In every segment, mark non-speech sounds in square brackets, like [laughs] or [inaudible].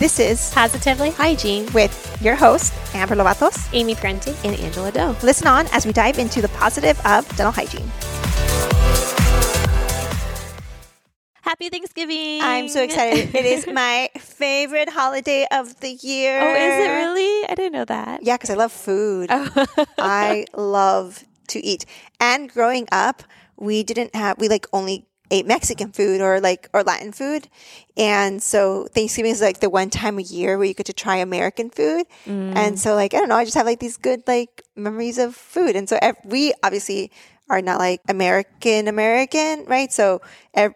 This is Positively Hygiene with your host, Amber Lovatos, Amy Prenti, and Angela Doe. Listen on as we dive into the positive of dental hygiene. Happy Thanksgiving! I'm so excited. it is [laughs] my favorite holiday of the year. Oh, is it really? I didn't know that. Yeah, because I love food. Oh. I love to eat. And growing up, we didn't have, we like only ate Mexican food or like or Latin food, and so Thanksgiving is like the one time a year where you get to try American food, Mm. and so like I don't know, I just have like these good like memories of food, and so we obviously are not like American American, right? So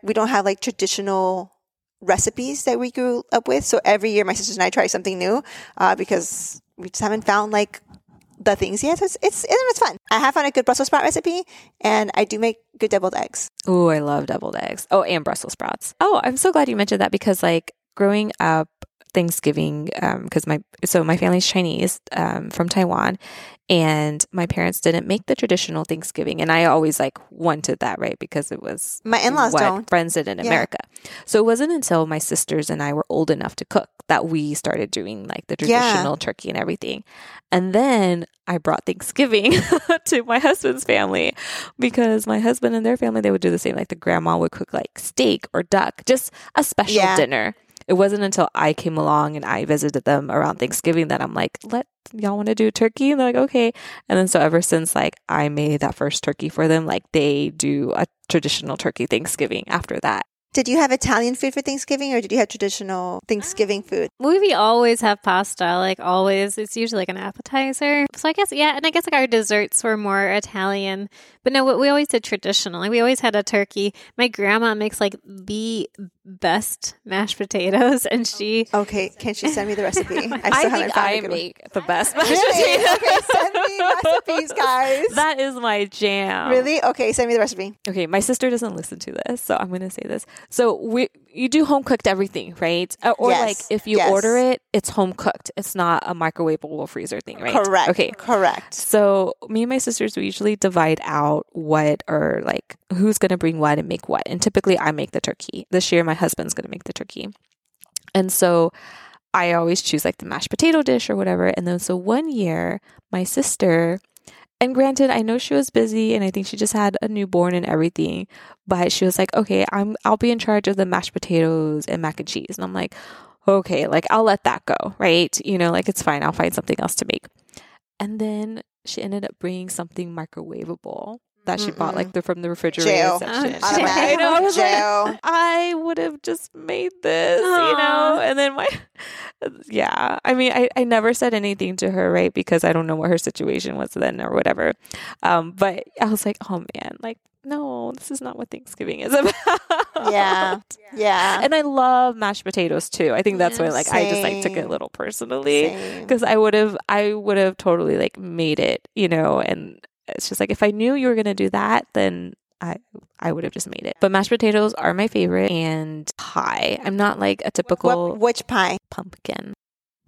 we don't have like traditional recipes that we grew up with. So every year, my sisters and I try something new uh, because we just haven't found like the things yet. So it's, it's it's fun. I have found a good Brussels sprout recipe, and I do make good deviled eggs. Oh, I love deviled eggs. Oh, and Brussels sprouts. Oh, I'm so glad you mentioned that because, like, growing up, Thanksgiving, because my so my family's Chinese um, from Taiwan, and my parents didn't make the traditional Thanksgiving, and I always like wanted that right because it was My in-laws what don't. friends did in Yeah. America. So it wasn't until my sisters and I were old enough to cook that we started doing like the Yeah. traditional turkey and everything. And then I brought Thanksgiving [laughs] to my husband's family because my husband and their family they would do the same. Like the grandma would cook like steak or duck, just a special Yeah. dinner. It wasn't until I came along and I visited them around Thanksgiving that I'm like, let y'all want to do turkey? And they're like, okay. And then so ever since like I made that first turkey for them, like they do a traditional turkey Thanksgiving after that. Did you have Italian food for Thanksgiving, or did you have traditional Thanksgiving um, food? We always have pasta, like always. It's usually like an appetizer. So I guess, yeah, and I guess like our desserts were more Italian. But no, we- we always did traditional. Like we always had a turkey. My grandma makes like the best mashed potatoes, [laughs] and she. Oh, okay, can she send me the recipe? [laughs] I still I haven't think found I a good one. make the best [laughs] mashed Really? potatoes. Okay, send me recipes, guys. That is my jam. Really? Okay, send me the recipe. Okay, my sister doesn't listen to this, so I'm going to say this. So we you do home cooked everything, right? Uh, Or Yes, like if you yes. order it, it's home cooked. It's not a microwavable freezer thing, right? Correct. Okay. Correct. So me and my sisters we usually divide out what or like who's going to bring what and make what. And typically I make the turkey. This year my husband's going to make the turkey. And so I always choose like the mashed potato dish or whatever. And then so one year my sister and granted, I know she was busy and I think she just had a newborn and everything, but she was like, "Okay, I'm I'll be in charge of the mashed potatoes and mac and cheese." And I'm like, "Okay, like I'll let that go, right? You know, like it's fine. I'll find something else to make." And then she ended up bringing something microwavable that she bought like the from the refrigerator Jail. section. Oh, Automatic. I know. I was like, I would have just made this, you know? And then my, yeah, I mean, I, I never said anything to her, right? Because I don't know what her situation was then or whatever. Um, but I was like, oh man, like, no, this is not what Thanksgiving is [laughs] about. Yeah. Yeah. And I love mashed potatoes too. I think that's Yeah, why, like, I just like took it a little personally because I would have, I would have totally like made it, you know, and it's just like if I knew you were gonna do that, then I I would have just made it. But mashed potatoes are my favorite, and pie. I'm not like a typical What, which pie? pumpkin.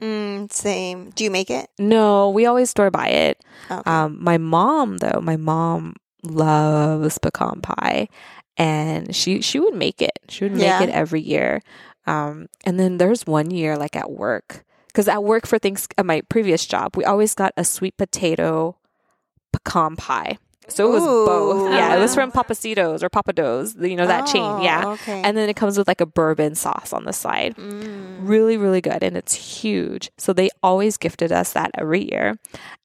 Mm, same. Do you make it? No, we always store buy it. Okay. Um, my mom though, my mom loves pecan pie, and she she would make it. She would make Yeah. it every year. Um, and then there's one year like at work because at work for things at my previous job, we always got a sweet potato pecan pie. So it was both. Yeah, it was from [laughs] Pappasitos or Pappadeaux, you know that chain. Oh, Yeah. Okay. And then it comes with like a bourbon sauce on the side. Mm. Really, really good. And it's huge. So they always gifted us that every year.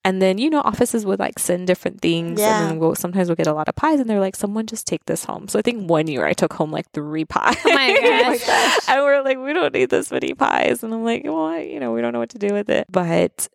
And then, you know, offices would like send different things. Yeah. And then we'll, sometimes we'll get a lot of pies and they're like, someone just take this home. So I think one year I took home like three pies. Oh my [laughs] gosh. and we're like, we don't need this many pies. And I'm like, well, I, you know, we don't know what to do with it. But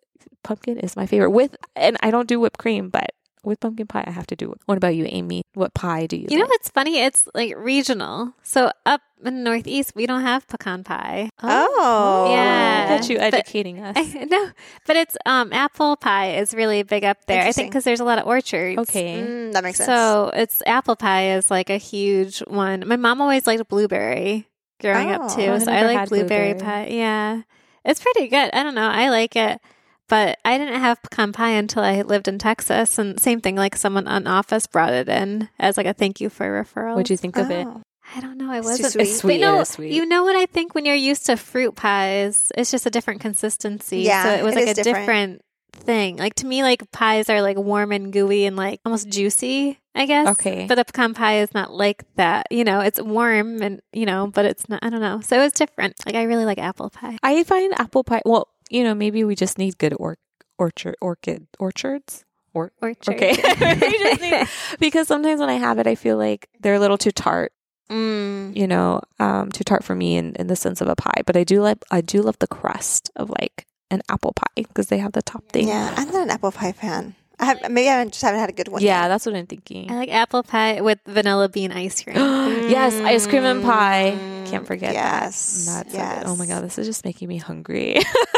pumpkin is my favorite with, and I don't do whipped cream, but with pumpkin pie, I have to do it. What about you, Amy? What pie do you You know like? what's funny? It's like regional. So up in the Northeast, we don't have pecan pie. Oh. Yeah. Look at you But- educating us. [laughs] I, no, but it's um apple pie is really big up there. I think because there's a lot of orchards. Okay. Mm, that makes sense. So it's apple pie is like a huge one. My mom always liked blueberry growing Oh, up too. I so I like blueberry, blueberry. pie. Yeah. It's pretty good. I don't know. I like it. But I didn't have pecan pie until I lived in Texas. And same thing, like someone on office brought it in as like a thank you for a referral. What'd you think of it? Oh. I don't know. I too wasn't. sweet. It's sweet, no, it is sweet. You know what I think when you're used to fruit pies, it's just a different consistency. Yeah, so it was it like a different. different. thing. Like to me, like pies are like warm and gooey and like almost juicy. I guess. Okay. But a pecan pie is not like that. You know, it's warm and you know, but it's not. I don't know. So it's different. Like I really like apple pie. I find apple pie. Well, you know, maybe we just need good or- orchard orchid orchards. Or Orchard. okay, [laughs] just need- [laughs] because sometimes when I have it, I feel like they're a little too tart. Mm. You know, um, too tart for me in, in the sense of a pie. But I do like I do love the crust of like an apple pie because they have the top thing. Yeah, I'm not an apple pie fan. I have maybe I just haven't had a good one. Yeah, yet. that's what I'm thinking. I like apple pie with vanilla bean ice cream. [gasps] yes, ice cream and pie. Can't forget Yes, that. That's good. Oh my god, this is just making me hungry. [laughs]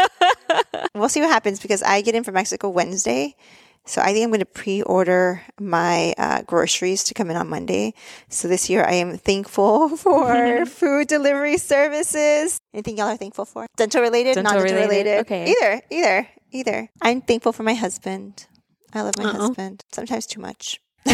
We'll see what happens because I get in from Mexico Wednesday. So I think I'm going to pre-order my uh, groceries to come in on Monday. So this year I am thankful [laughs] for [laughs] food delivery services. Anything y'all are thankful for? Dental related, Dental non-dental related, related. okay. Either, either, either. I'm thankful for my husband. I love my Uh-oh. husband. Sometimes too much. [laughs]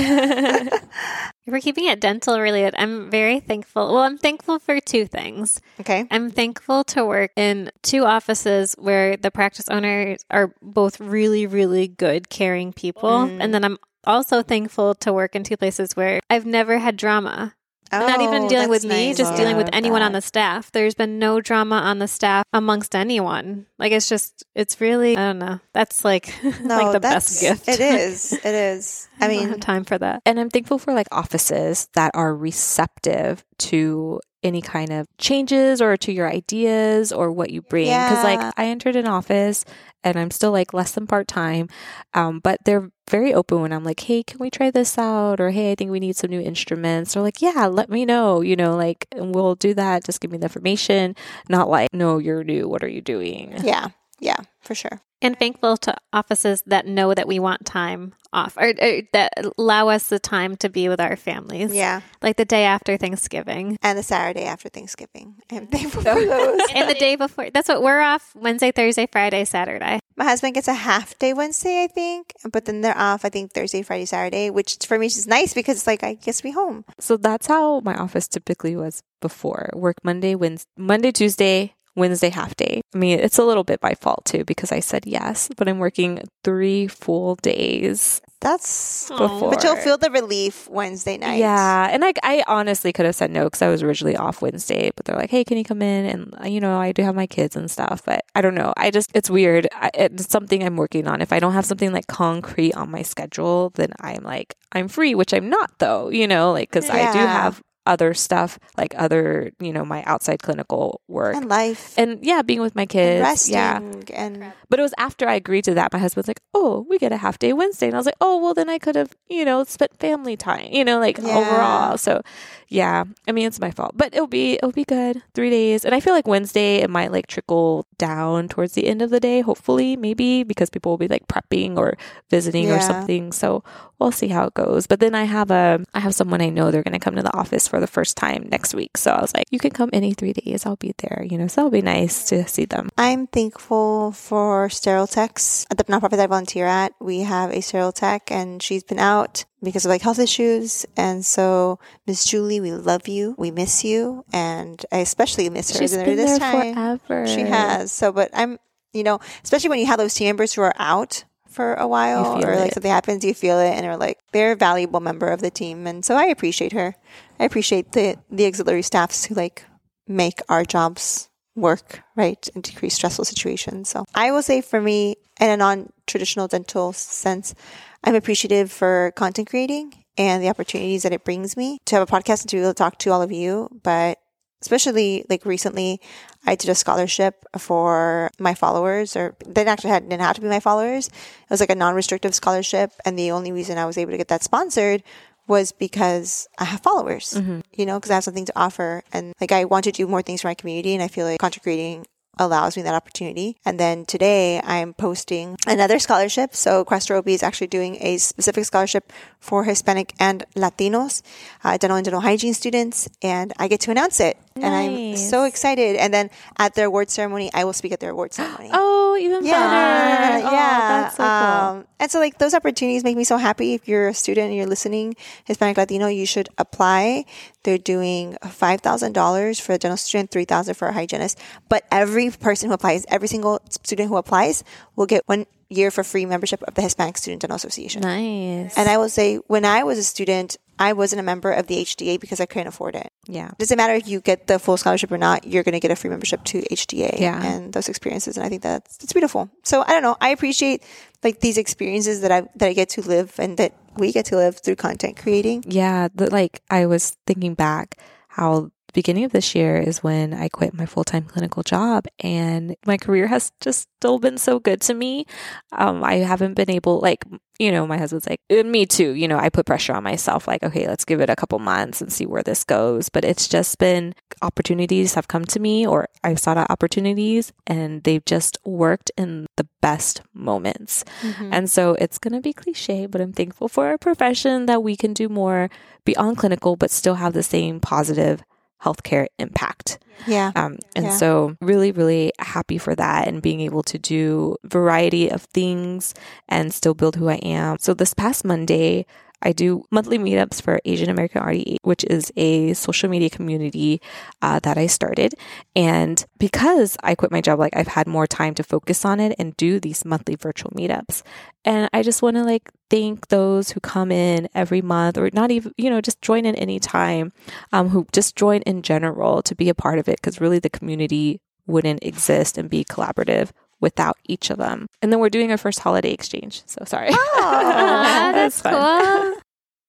We're keeping it dental related, I'm very thankful. Well, I'm thankful for two things. Okay. I'm thankful to work in two offices where the practice owners are both really, really good, caring people. Mm. And then I'm also thankful to work in two places where I've never had drama. Not even Oh, dealing with me, nice. just dealing with anyone on the staff. There's been no drama on the staff amongst anyone. Like it's just, it's really, I don't know. That's like, [laughs] No, like the best gift. It is. It is. I [laughs] I mean, time for that. and I'm thankful for like offices that are receptive to any kind of changes or to your ideas or what you bring. Because Yeah. like I entered an office and I'm still like less than part time, um, but they're very open when I'm like, hey, can we try this out? Or hey, I think we need some new instruments. They're like, yeah, let me know. You know, like we'll do that. Just give me the information. Not like, no, you're new. What are you doing? yeah. Yeah, for sure. And thankful to offices that know that we want time off or, or that allow us the time to be with our families. Yeah. Like the day after Thanksgiving And the Saturday after Thanksgiving. I'm thankful for those. and the day before. That's what we're off Wednesday, Thursday, Friday, Saturday. My husband gets a half day Wednesday, I think, but then they're off, I think, Thursday, Friday, Saturday, which for me is nice because it's like I guess be home. So that's how my office typically was before. Work Monday, Wednesday, Monday, Tuesday, Wednesday half day. I mean, it's a little bit my fault too because I said yes, but I'm working three full days That's. before. But you'll feel the relief Wednesday night. Yeah, and I, I honestly could have said no because I was originally off Wednesday, but they're like, "Hey, can you come in?" And uh, you know, I do have my kids and stuff, but I don't know. I just it's weird. I, it's something I'm working on. If I don't have something like concrete on my schedule, then I'm like I'm free, which I'm not though. You know, like because I do have other stuff, like other you know my outside clinical work. And life. And yeah, being with my and kids, resting. yeah. And But it was after I agreed to that. My husband's like, "Oh, we get a half day Wednesday," and I was like, "Oh, well, then I could have, you know, spent family time, you know, like Yeah. overall." So, yeah, I mean, it's my fault, but it'll be it'll be good. Three days, and I feel like Wednesday it might like trickle down towards the end of the day, hopefully, maybe because people will be like prepping or visiting or something. So we'll see how it goes. But then I have a I have someone I know they're going to come to the office for the first time next week, so I was like, "You can come any three days. I'll be there," you know. So that'll be nice to see them. I'm thankful for sterile techs at the nonprofit that I volunteer at. We have a sterile tech, and she's been out because of like health issues. And so, Miss Julie, we love you. We miss you, and I especially miss her She's been this there time. forever. She has. So, but I'm, you know, especially when you have those team members who are out for a while or like it. something happens, you feel it and are like, they're a valuable member of the team. And so I appreciate her. I appreciate the, the auxiliary staffs who like make our jobs work, right? And decrease stressful situations. So I will say for me, in a non traditional dental sense, I'm appreciative for content creating and the opportunities that it brings me to have a podcast and to be able to talk to all of you. But especially like recently, I did a scholarship for my followers, or they didn't actually had, didn't have to be my followers. It was like a non-restrictive scholarship, and the only reason I was able to get that sponsored was because I have followers. Mm-hmm. You know, because I have something to offer, and like I want to do more things for my community, and I feel like content creating allows me that opportunity. And then today I'm posting another scholarship. So Crest Oral-B is actually doing a specific scholarship for Hispanic and Latinos, uh, dental and dental hygiene students, and I get to announce it and I'm so excited. And then at their award ceremony, I will speak at their award ceremony. Oh, even Yeah, better. Oh, yeah. that's so cool. um, and so, like those opportunities make me so happy. If you're a student and you're listening, Hispanic Latino, you should apply. They're doing five thousand dollars for a dental student, three thousand for a hygienist. But every person who applies, every single student who applies, will get one year for free membership of the Hispanic Student Dental Association. nice. And I will say, when I was a student, I wasn't a member of the HDA because I couldn't afford it. yeah. Doesn't matter if you get the full scholarship or not, you're going to get a free membership to HDA Yeah. and those experiences. And I think that's, it's beautiful. So I don't know. I appreciate like these experiences that I, that I get to live and that we get to live through content creating. Yeah, the, like I was thinking back how beginning of this year is when I quit my full time clinical job, and my career has just still been so good to me. Um, I haven't been able, like, you know, my husband's like, me too. You know, I put pressure on myself, like, okay, let's give it a couple months and see where this goes. But it's just been opportunities have come to me, or I've sought out opportunities, and they've just worked in the best moments. And so it's going to be cliche, but I'm thankful for our profession that we can do more beyond clinical, but still have the same positive healthcare impact. Yeah. Um, and Yeah. so really, really happy for that and being able to do variety of things and still build who I am. So this past Monday, I do monthly meetups for Asian American RDH, which is a social media community uh, that I started. And because I quit my job, like I've had more time to focus on it and do these monthly virtual meetups. And I just want to like thank those who come in every month or not even, you know, just join in anytime, um, who just join in general to be a part of it because really the community wouldn't exist and be collaborative without each of them. And then we're doing our first holiday exchange. So sorry. Ah, [laughs] that's fun. cool.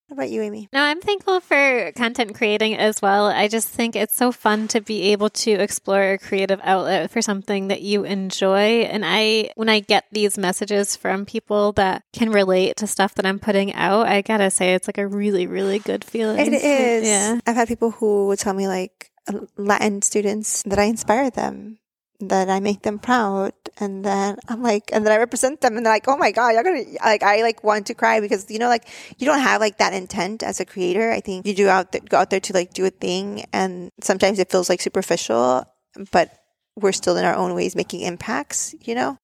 How about you, Amy? No, I'm thankful for content creating as well. I just think it's so fun to be able to explore a creative outlet for something that you enjoy. And I, when I get these messages from people that can relate to stuff that I'm putting out, I gotta say it's like a really, really good feeling. It is. Yeah. I've had people who would tell me like Latin students that I inspire them, that I make them proud, and then I'm like, and then I represent them, and they're like, oh my god, you're gonna like I like want to cry because you know like you don't have like that intent as a creator. I think you do out there, go out there to like do a thing, and sometimes it feels like superficial, but we're still in our own ways making impacts. You know,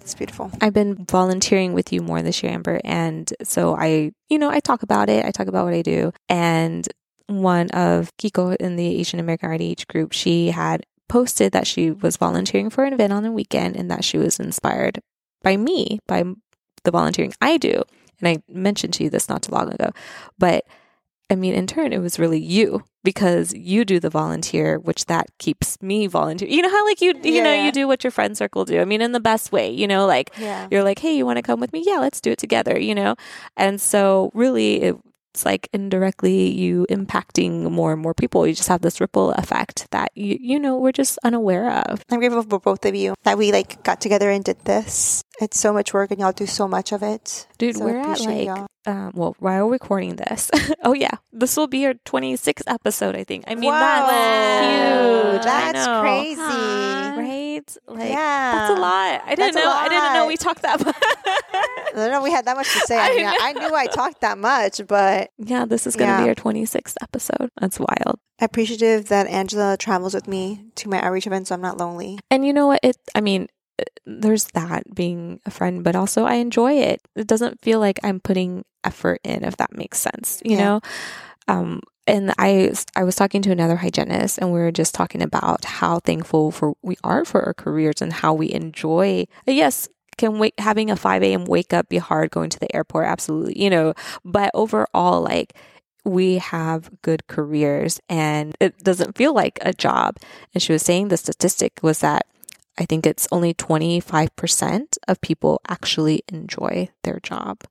it's beautiful. I've been volunteering with you more this year, Amber. And so I, you know, I talk about it. I talk about what I do. And one of Kiko in the Asian American RDH group, she had posted that she was volunteering for an event on the weekend and that she was inspired by me, by the volunteering I do. And I mentioned to you this not too long ago. But I mean, in turn, it was really you because you do the volunteer, which that keeps me volunteer. You know how like you, you know, Yeah. you do what your friend circle do. I mean, in the best way, you know, like Yeah. you're like, hey, you want to come with me? Yeah, let's do it together, you know? And so, really, it's like indirectly you impacting more and more people. You just have this ripple effect that you, you know, we're just unaware of. I'm grateful for both of you that we like got together and did this. It's so much work, and y'all do so much of it. Dude, So we're at like, y'all. um, well, while recording this, [laughs] oh, yeah, this will be our 26th episode, I think. I mean, Whoa. that's huge. That's crazy. Right? Like, Yeah. that's a lot. I didn't That's know. I didn't know we talked that [laughs] much. I don't know we had that much to say. [laughs] I, I mean, I, knew I talked that much, but yeah, this is going to Yeah. be our 26th episode. That's wild. appreciative that Angela travels with me to my outreach events, so I'm not lonely. And you know what? It, I mean, there's that being a friend, but also I enjoy it. It doesn't feel like I'm putting effort in, if that makes sense, you Yeah. know? Um, and I, I was talking to another hygienist and we were just talking about how thankful for we are for our careers and how we enjoy, yes, can wait, having a 5 a.m. wake up be hard going to the airport? Absolutely, you know, but overall, like, we have good careers and it doesn't feel like a job. And she was saying the statistic was that I think it's only 25% of people actually enjoy their job.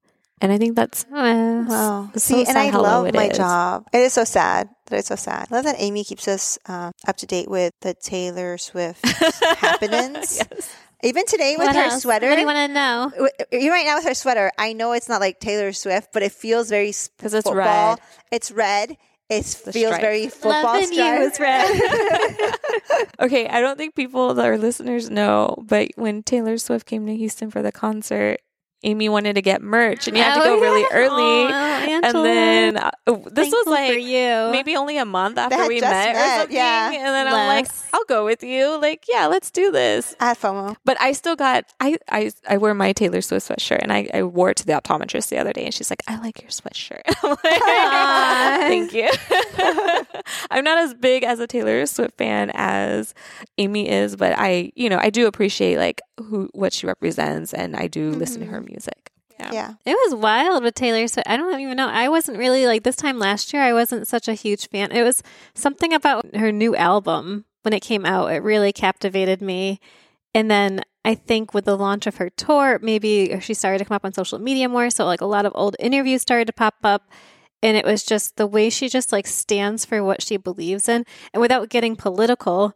And I think that's Well, Wow. It's See, so and I how love my is. job. It is so sad. That it's so sad. I love that Amy keeps us uh, up to date with the Taylor Swift [laughs] happenings. Yes. Even today with what her else? sweater. What do you want to know? w- you right now with her sweater, I know it's not like Taylor Swift, but it feels very 'Cause it's football. red. It's red. It feels stripe. very football Loving you stripe. is [laughs] red. Okay, I don't think people that are listeners know, but when Taylor Swift came to Houston for the concert, Amy wanted to get merch and you had to go Oh, really yeah. early. Aw, and then uh, this was like you. maybe only a month after we just met, or something. yeah. And then I'm like, I'll go with you. Like, yeah, let's do this. I had FOMO. But I still got I I I wear my Taylor Swift sweatshirt and I, I wore it to the optometrist the other day and she's like, I like your sweatshirt. [laughs] I'm like, [laughs] Thank you. [laughs] I'm not as big as a Taylor Swift fan as Amy is, but I you know, I do appreciate like who what she represents and I do listen to her mm-hmm. music. Yeah. Yeah. It was wild with Taylor Swift. I don't even know. I wasn't really like this time last year. I wasn't such a huge fan. It was something about her new album when it came out. It really captivated me. And then I think with the launch of her tour, maybe she started to come up on social media more. So like a lot of old interviews started to pop up. And it was just the way she just like stands for what she believes in. And without getting political,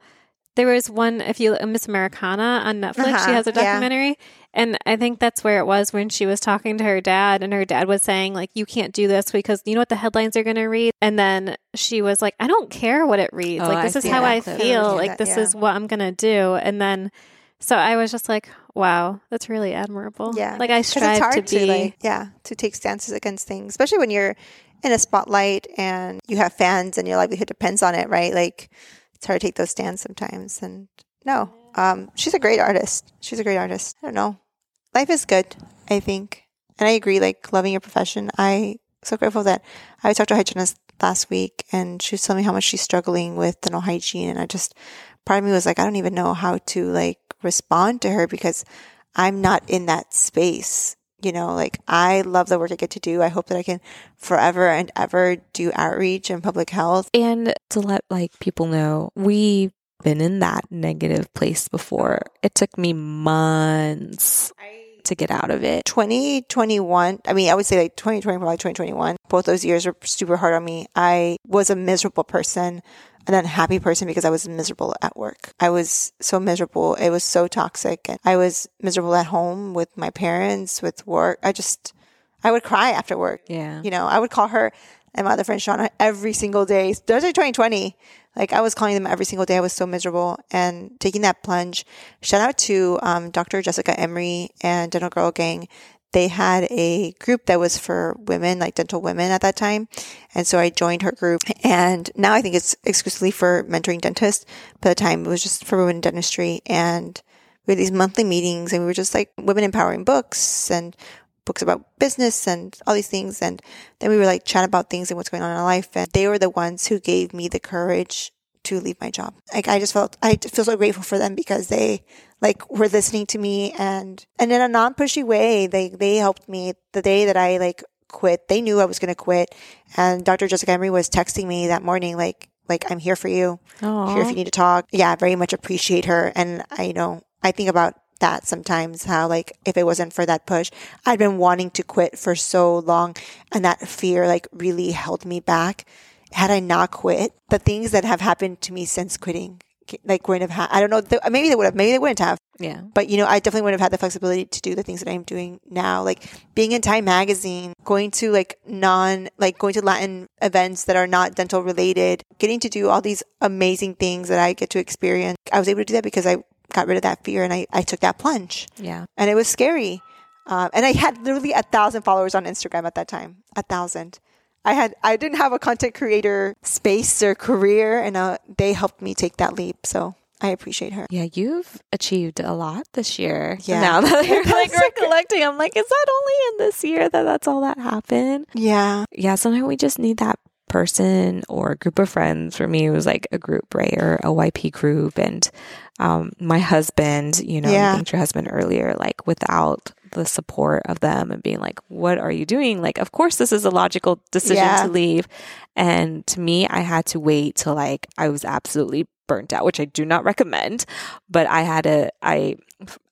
there was one, if you Miss Americana on Netflix, she Uh-huh, has a yeah. documentary. And I think that's where it was when she was talking to her dad, and her dad was saying, like, you can't do this because you know what the headlines are going to read. And then she was like, I don't care what it reads. Oh, like, I this is how I clip. feel. Yeah, Like, that- this yeah. is what I'm going to do. And then, so I was just like, wow, that's really admirable. Yeah. Like, I strive it's hard to to, be. like, yeah, to take stances against things, especially when you're in a spotlight and you have fans and your livelihood depends on it, right? Like, it's hard to take those stands sometimes. And no, um, she's a great artist. She's a great artist. I don't know. Life is good, I think. And I agree, like, loving your profession. I so grateful that I talked to a hygienist last week and she was telling me how much she's struggling with dental hygiene. And I just, part of me was like, I don't even know how to, like, respond to her because I'm not in that space. You know, like I love the work I get to do. I hope that I can forever and ever do outreach and public health. And to let like people know, we've been in that negative place before. It took me months to get out of it. 2021, I mean, I would say like 2020, probably 2021. Both those years were super hard on me. I was a miserable person, an unhappy person because I was miserable at work. I was so miserable. It was so toxic. And I was miserable at home with my parents, with work. I just, I would cry after work. Yeah. You know, I would call her and my other friend Shauna every single day. Those are 2020. Like I was calling them every single day. I was so miserable and taking that plunge. Shout out to um, Dr. Jessica Emery and Dental Girl Gang. They had a group that was for women, like dental women at that time. And so I joined her group. And now I think it's exclusively for mentoring dentists. But at the time it was just for women in dentistry. And we had these monthly meetings and we were just like women empowering books and books about business and all these things. And then we were like chat about things and what's going on in our life. And they were the ones who gave me the courage to leave my job. Like I just felt, I feel so grateful for them because they like were listening to me and, and in a non pushy way, they, they helped me the day that I like quit. They knew I was going to quit. And Dr. Jessica Emery was texting me that morning, like, like I'm here for you here if you need to talk. Yeah, very much appreciate her. And I you know, I think about that sometimes how like if it wasn't for that push, I'd been wanting to quit for so long and that fear like really held me back. Had I not quit, the things that have happened to me since quitting like wouldn't have had, I don't know, th- maybe they would have, maybe they wouldn't have, Yeah. but you know, I definitely wouldn't have had the flexibility to do the things that I'm doing now, like being in Time Magazine, going to like non, like going to Latin events that are not dental related, getting to do all these amazing things that I get to experience. I was able to do that because I got rid of that fear and I, I took that plunge Yeah. and it was scary. Um, and I had literally a thousand followers on Instagram at that time, a thousand. I had I didn't have a content creator space or career, and uh, they helped me take that leap. So I appreciate her. Yeah, you've achieved a lot this year. Yeah. Now that [laughs] you're like [laughs] recollecting, I'm like, is that only in this year that that's all that happened? Yeah, Yeah, sometimes we just need that person or a group of friends. For me, it was like a group, right? Or a YP group. And um, my husband, you know, Yeah. you your husband earlier, like without the support of them and being like, what are you doing? Like, of course, this is a logical decision Yeah. to leave. And to me, I had to wait till like I was absolutely burnt out, which I do not recommend, but I had to, I,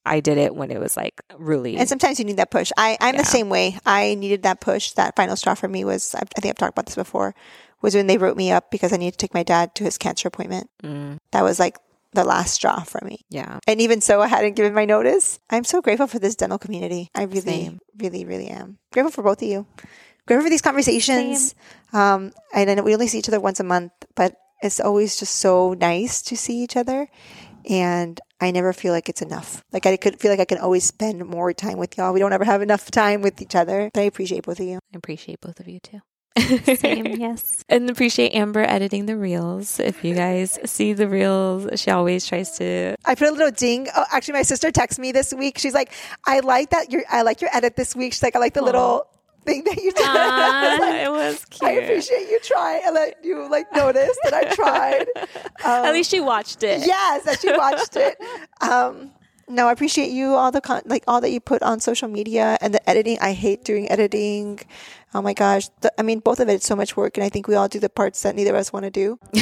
I did it when it was like really, and sometimes you need that push. I I'm Yeah. the same way. I needed that push. That final straw for me was I I think I've talked about this before. Was when they wrote me up because I needed to take my dad to his cancer appointment. Mm, That was like the last straw for me. yeah. And even so, I hadn't given my notice. I'm so grateful for this dental community. I really, Same. really, really am. Grateful for both of you. Grateful for these conversations. Um, and I know we only see each other once a month, but it's always just so nice to see each other. and I never feel like it's enough. Like I could feel like I can always spend more time with y'all. We don't ever have enough time with each other. But I appreciate both of you. I appreciate both of you too. Same, [laughs] yes. and appreciate Amber editing the reels. If you guys see the reels, she always tries to. I put a little ding. Oh, actually, my sister texted me this week. She's like, "I like that. Your I like your edit this week." She's like, "I like the little." Thing that you did. [laughs] I was like, it was cute. I appreciate you trying and that you like noticed that I tried. Um, [laughs] At least she watched it. yes, that she watched it. Um, no, I appreciate you all the con- like all that you put on social media and the editing. I hate doing editing. Oh my gosh! The, I mean, both of it is so much work, and I think we all do the parts that neither of us want to do. [laughs]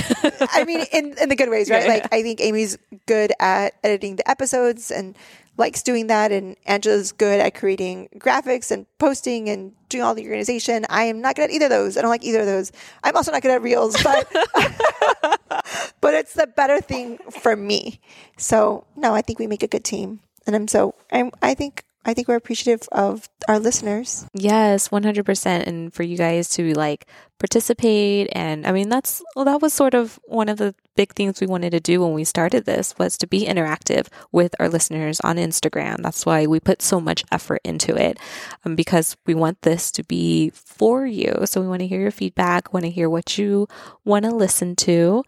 I mean, in in the good ways, right? Yeah. Like I think Amy's good at editing the episodes and likes doing that, and Angela's good at creating graphics and posting and doing all the organization. I am not good at either of those. I don't like either of those. I'm also not good at reels, but [laughs] but it's the better thing for me. So no, I think we make a good team, and I'm so I'm I think I think we're appreciative of our listeners. Yes, 100%. And for you guys to like participate. And I mean, that's, well, that was sort of one of the big things we wanted to do when we started this was to be interactive with our listeners on Instagram. That's why we put so much effort into it um, because we want this to be for you. So we want to hear your feedback, want to hear what you want to listen to.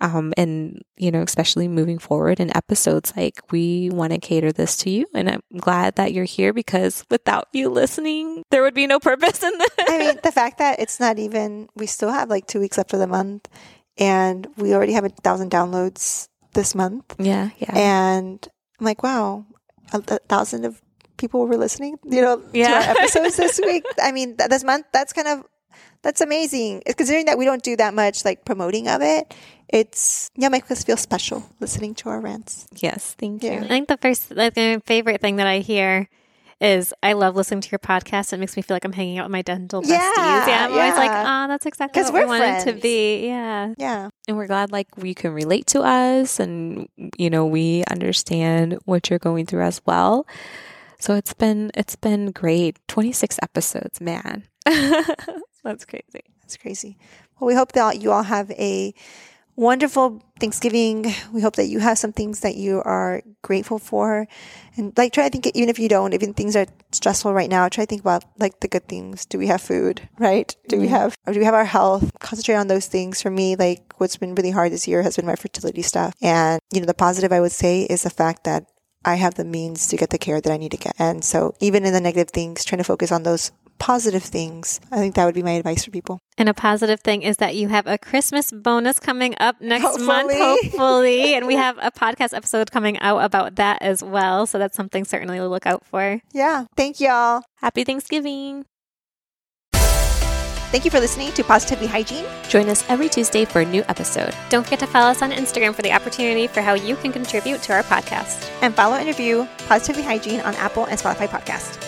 Um, and you know, especially moving forward in episodes, like we want to cater this to you. And I'm glad that you're here because without you listening, there would be no purpose in this. I mean, the [laughs] fact that it's not even we still have like two weeks left of the month, and we already have a thousand downloads this month, yeah, yeah. and I'm like, wow, a, thousand of people were listening, you know, to our episodes this [laughs] week. I mean, th- this month, that's kind of that's amazing. Considering that we don't do that much like promoting of it. It's yeah, makes us feel special listening to our rants. yes, thank Yeah. you. I think the first, like, my favorite thing that I hear is I love listening to your podcast. It makes me feel like I'm hanging out with my dental besties. Yeah, Yeah, I'm always like, yeah. oh, that's exactly what we we're wanted to be. Yeah. Yeah, And we're glad like you can relate to us and you know, we understand what you're going through as well. So it's been it's been great. 26 episodes, man. [laughs] That's crazy. that's crazy. Well, we hope that you all have a wonderful Thanksgiving. We hope that you have some things that you are grateful for, and like try to think even if you don't, even things are stressful right now. Try to think about like the good things. Do we have food? Right? Do we have? Or do we have our health? Concentrate on those things. For me, like what's been really hard this year has been my fertility stuff, and you know the positive I would say is the fact that I have the means to get the care that I need to get. And so even in the negative things, trying to focus on those positive things. I think that would be my advice for people. And a positive thing is that you have a Christmas bonus coming up next month, Hopefully. hopefully. [laughs] and we have a podcast episode coming out about that as well. So that's something certainly to look out for. Yeah. Thank y'all. Happy Thanksgiving. Thank you for listening to Positively Hygiene. Join us every Tuesday for a new episode. Don't forget to follow us on Instagram for the opportunity for how you can contribute to our podcast. And follow and review Positively Hygiene on Apple and Spotify podcast.